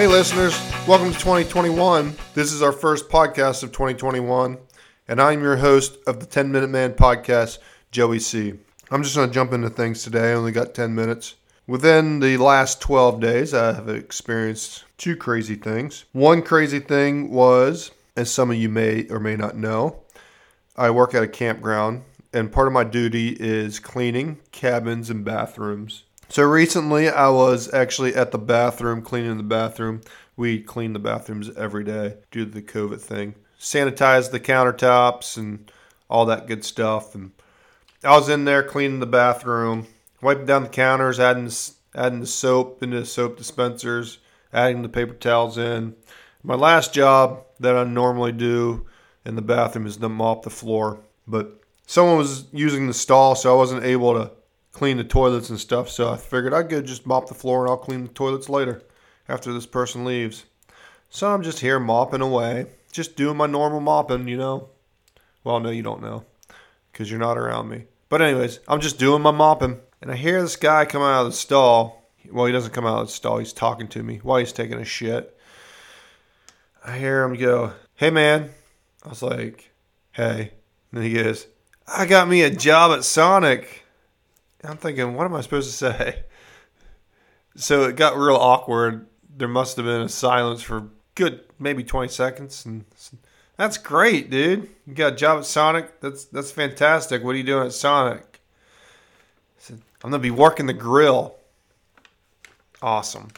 Hey, listeners, welcome to 2021. This is our first podcast of 2021, and I'm your host of the 10 Minute Man podcast, Joey C. I'm just going to jump into things today. I only got 10 minutes. Within the last 12 days, I have experienced two crazy things. One crazy thing was, as some of you may or may not know, I work at a campground, and part of my duty is cleaning cabins and bathrooms. So recently, I was actually at the bathroom, cleaning the bathroom. We clean the bathrooms every day due to the COVID thing. Sanitize the countertops and all that good stuff. And I was in there cleaning the bathroom, wiping down the counters, adding adding the soap into the soap dispensers, adding the paper towels in. My last job that I normally do in the bathroom is to mop the floor, but someone was using the stall, so I wasn't able to clean the toilets and stuff. So I figured I'd go just mop the floor and I'll clean the toilets later after this person leaves. So I'm just here mopping away, just doing my normal mopping, you know. Well, no, you don't know because you're not around me. But, anyways, I'm just doing my mopping. And I hear this guy come out of the stall. Well, he doesn't come out of the stall, he's talking to me while he's taking a shit. I hear him go, Hey, man. I was like, Hey. And he goes, I got me a job at Sonic. I'm thinking, what am I supposed to say? So it got real awkward. There must have been a silence for good maybe 20 seconds, and that's great, dude. You got a job at Sonic. That's that's fantastic. What are you doing at Sonic? I said, I'm gonna be working the grill. Awesome.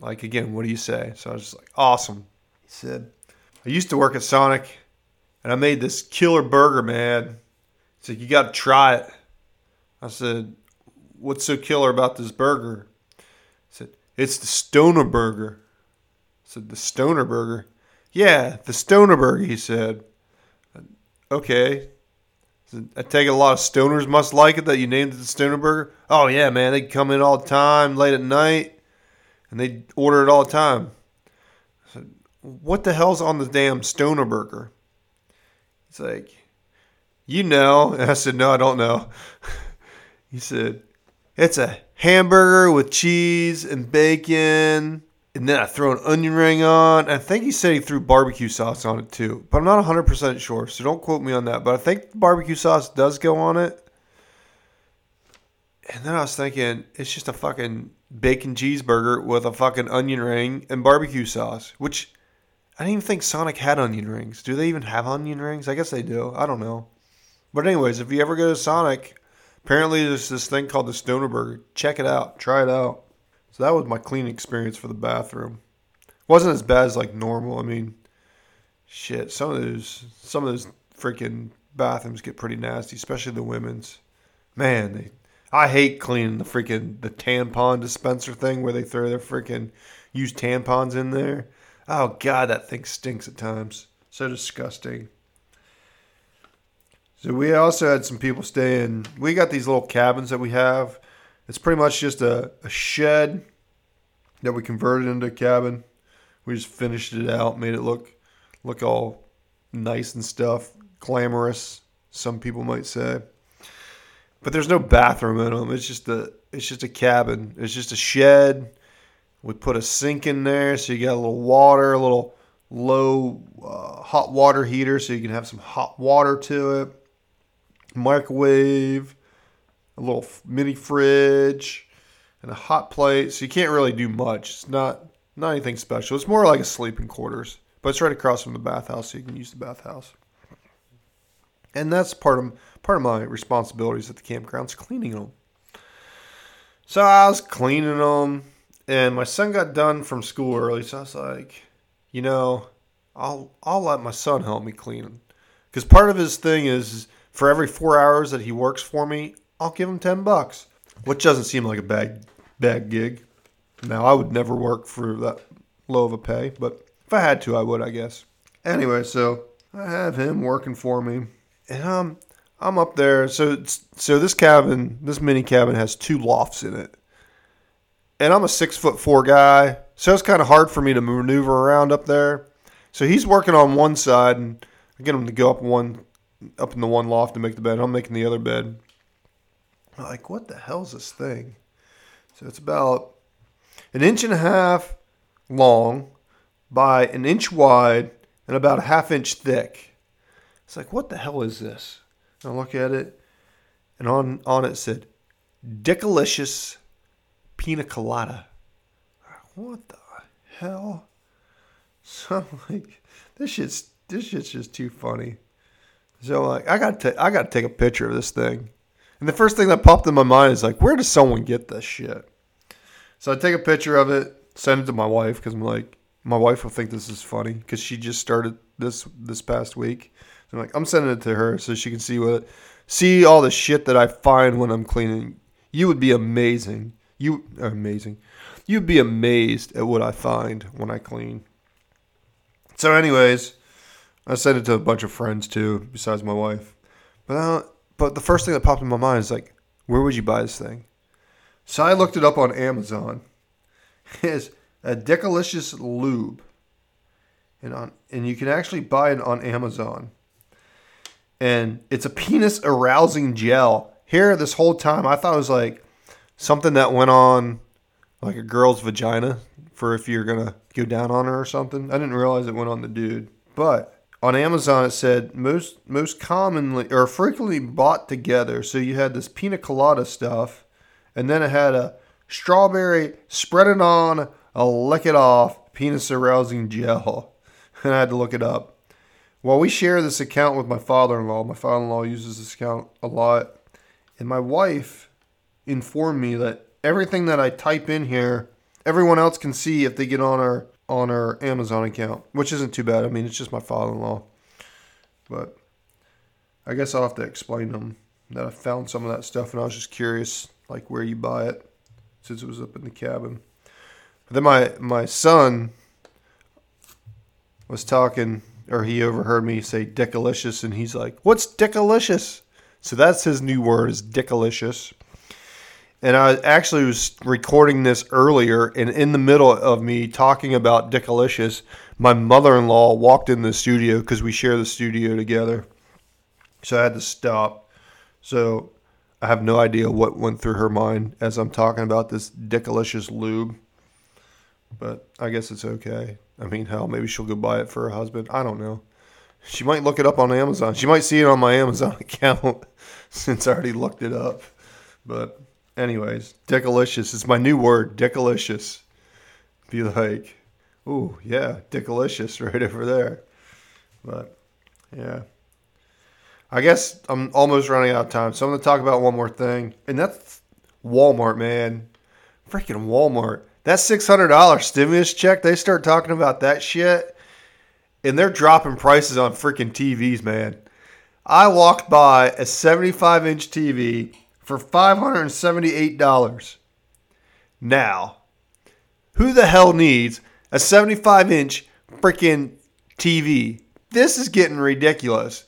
Like again, what do you say? So I was just like, awesome. He said, I used to work at Sonic, and I made this killer burger, man. He said, you got to try it. I said, What's so killer about this burger? He said, It's the Stoner Burger. I said, The Stoner Burger? Yeah, the Stoner Burger, he said. Okay. I, take it a lot of stoners must like it that you named it the Stoner Burger. Oh, yeah, man. They come in all the time, late at night, and they order it all the time. I said, What the hell's on the damn Stoner Burger? It's like, You know. And I said, No, I don't know. He said, It's a hamburger with cheese and bacon. And then I throw an onion ring on. I think he said he threw barbecue sauce on it too. But I'm not 100% sure. So don't quote me on that. But I think barbecue sauce does go on it. And then I was thinking, it's just a fucking bacon cheeseburger with a fucking onion ring and barbecue sauce. Which I didn't even think Sonic had onion rings. Do they even have onion rings? I guess they do. I don't know. But, anyways, if you ever go to Sonic, Apparently, there's this thing called the Stoner Burger. Check it out. Try it out. So that was my cleaning experience for the bathroom. wasn't as bad as like normal. I mean, shit. Some of those, some of those freaking bathrooms get pretty nasty, especially the women's. Man, they. I hate cleaning the freaking the tampon dispenser thing where they throw their freaking used tampons in there. Oh god, that thing stinks at times. So disgusting. So we also had some people stay in. We got these little cabins that we have. It's pretty much just a, a shed that we converted into a cabin. We just finished it out, made it look look all nice and stuff, glamorous. Some people might say, but there's no bathroom in them. It's just a it's just a cabin. It's just a shed. We put a sink in there, so you got a little water, a little low uh, hot water heater, so you can have some hot water to it microwave, a little mini fridge, and a hot plate. So you can't really do much. It's not not anything special. It's more like a sleeping quarters, but it's right across from the bathhouse, so you can use the bathhouse. And that's part of part of my responsibilities at the campgrounds, cleaning them. So I was cleaning them, and my son got done from school early, so I was like, you know, I'll I'll let my son help me clean them, because part of his thing is for every four hours that he works for me, I'll give him ten bucks, which doesn't seem like a bad bad gig. Now I would never work for that low of a pay, but if I had to, I would, I guess. Anyway, so I have him working for me, and um, I'm up there. So so this cabin, this mini cabin, has two lofts in it, and I'm a six foot four guy, so it's kind of hard for me to maneuver around up there. So he's working on one side, and I get him to go up one up in the one loft to make the bed. I'm making the other bed. I'm like, what the hell's this thing? So it's about an inch and a half long by an inch wide and about a half inch thick. It's like, what the hell is this? And I look at it, and on, on it said, Dickalicious Pina Colada. What the hell? So I'm like, this shit's this shit's just too funny. So like, I got to I got to take a picture of this thing, and the first thing that popped in my mind is like, where does someone get this shit? So I take a picture of it, send it to my wife because I'm like, my wife will think this is funny because she just started this this past week. So I'm like, I'm sending it to her so she can see what see all the shit that I find when I'm cleaning. You would be amazing. You are amazing. You'd be amazed at what I find when I clean. So, anyways, I sent it to a bunch of friends too, besides my wife. But uh, but the first thing that popped in my mind is like, where would you buy this thing? So I looked it up on Amazon. It's a Dickalicious lube, and on and you can actually buy it on Amazon. And it's a penis arousing gel. Here, this whole time, I thought it was like something that went on like a girl's vagina for if you're gonna go down on her or something. I didn't realize it went on the dude, but on Amazon it said most most commonly or frequently bought together. So you had this pina colada stuff, and then it had a strawberry spread it on a lick it off penis arousing gel, and I had to look it up. Well, we share this account with my father-in-law. My father-in-law uses this account a lot, and my wife informed me that everything that I type in here, everyone else can see if they get on our on our Amazon account, which isn't too bad. I mean, it's just my father-in-law, but I guess I'll have to explain them that I found some of that stuff, and I was just curious, like where you buy it, since it was up in the cabin. But then my my son was talking, or he overheard me say "dickalicious," and he's like, "What's dickalicious?" So that's his new word is dickalicious and I actually was recording this earlier, and in the middle of me talking about Dickalicious, my mother-in-law walked in the studio because we share the studio together. So I had to stop. So I have no idea what went through her mind as I'm talking about this Dickalicious lube. But I guess it's okay. I mean, hell, maybe she'll go buy it for her husband. I don't know. She might look it up on Amazon. She might see it on my Amazon account since I already looked it up. But Anyways, dickalicious is my new word, dickalicious. Be like, ooh, yeah, dickalicious right over there. But yeah. I guess I'm almost running out of time, so I'm gonna talk about one more thing, and that's Walmart, man. Freaking Walmart. That six hundred dollar stimulus check, they start talking about that shit, and they're dropping prices on freaking TVs, man. I walked by a 75 inch TV for $578. Now, who the hell needs a 75 inch freaking TV? This is getting ridiculous.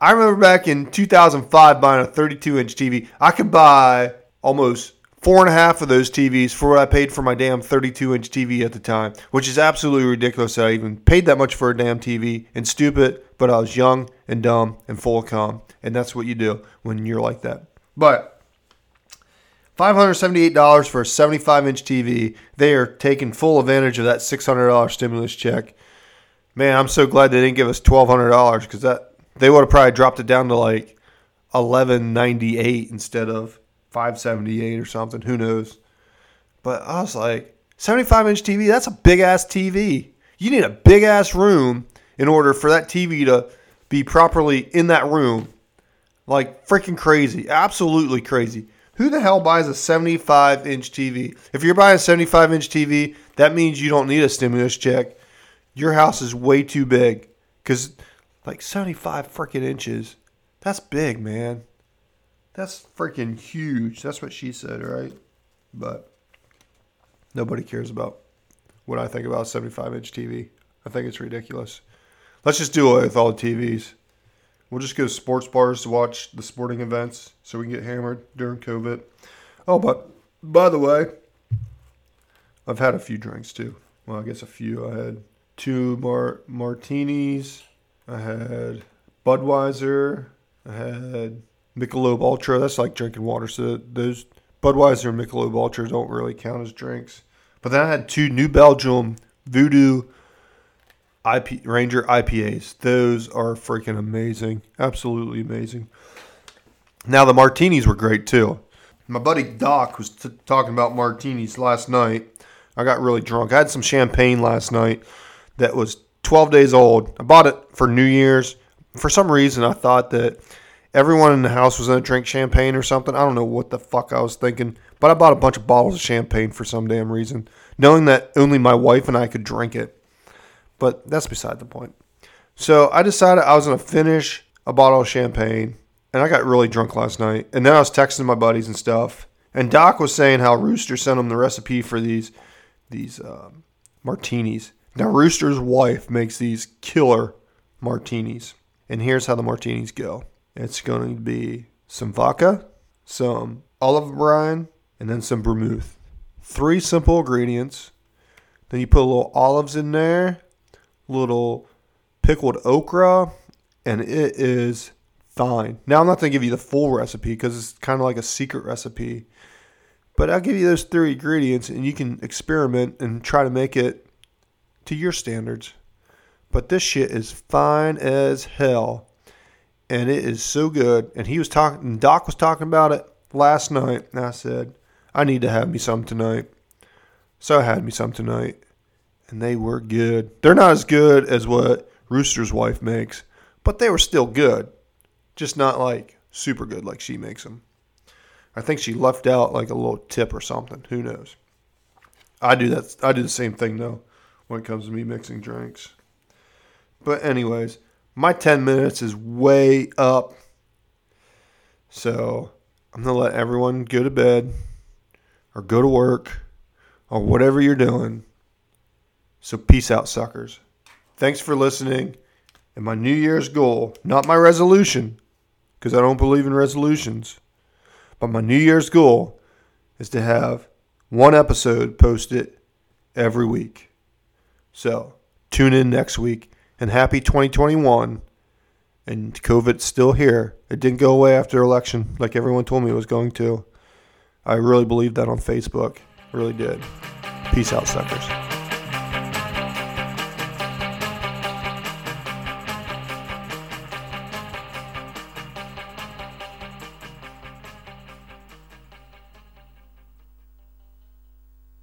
I remember back in 2005 buying a 32 inch TV. I could buy almost four and a half of those TVs for what I paid for my damn 32 inch TV at the time, which is absolutely ridiculous that I even paid that much for a damn TV and stupid, but I was young and dumb and full of calm. And that's what you do when you're like that. But $578 for a 75 inch TV. They are taking full advantage of that $600 stimulus check. Man, I'm so glad they didn't give us $1,200 because that they would have probably dropped it down to like 1198 instead of 578 or something. Who knows? But I was like, 75 inch TV, that's a big ass TV. You need a big ass room in order for that TV to be properly in that room like freaking crazy. Absolutely crazy. Who the hell buys a 75 inch TV? If you're buying a 75 inch TV, that means you don't need a stimulus check. Your house is way too big. Because, like, 75 freaking inches, that's big, man. That's freaking huge. That's what she said, right? But nobody cares about what I think about a 75 inch TV. I think it's ridiculous. Let's just do away with all the TVs. We'll just go to sports bars to watch the sporting events so we can get hammered during COVID. Oh, but by the way, I've had a few drinks too. Well, I guess a few. I had two mar- martinis. I had Budweiser. I had Michelob Ultra. That's like drinking water. So those Budweiser and Michelob Ultra don't really count as drinks. But then I had two New Belgium Voodoo IP Ranger IPAs. Those are freaking amazing. Absolutely amazing. Now the martinis were great too. My buddy Doc was t- talking about martinis last night. I got really drunk. I had some champagne last night that was 12 days old. I bought it for New Year's. For some reason, I thought that everyone in the house was going to drink champagne or something. I don't know what the fuck I was thinking, but I bought a bunch of bottles of champagne for some damn reason, knowing that only my wife and I could drink it. But that's beside the point. So I decided I was going to finish a bottle of champagne, and I got really drunk last night. And then I was texting my buddies and stuff. And Doc was saying how Rooster sent him the recipe for these these um, martinis. Now Rooster's wife makes these killer martinis, and here's how the martinis go. It's going to be some vodka, some olive brine, and then some vermouth. Three simple ingredients. Then you put a little olives in there, little pickled okra, and it is fine. Now I'm not going to give you the full recipe because it's kind of like a secret recipe. But I'll give you those three ingredients and you can experiment and try to make it to your standards. But this shit is fine as hell. And it is so good. And he was talking, Doc was talking about it last night. And I said, I need to have me some tonight. So I had me some tonight. And they were good. They're not as good as what Rooster's wife makes, but they were still good. Just not like super good like she makes them. I think she left out like a little tip or something. Who knows? I do that. I do the same thing though when it comes to me mixing drinks. But anyways, my 10 minutes is way up. So I'm going to let everyone go to bed or go to work or whatever you're doing. So peace out, suckers. Thanks for listening. And my New Year's goal, not my resolution, because I don't believe in resolutions, but my New Year's goal is to have one episode posted every week. So tune in next week and happy 2021. And COVID's still here. It didn't go away after election like everyone told me it was going to. I really believed that on Facebook. Really did. Peace out, suckers.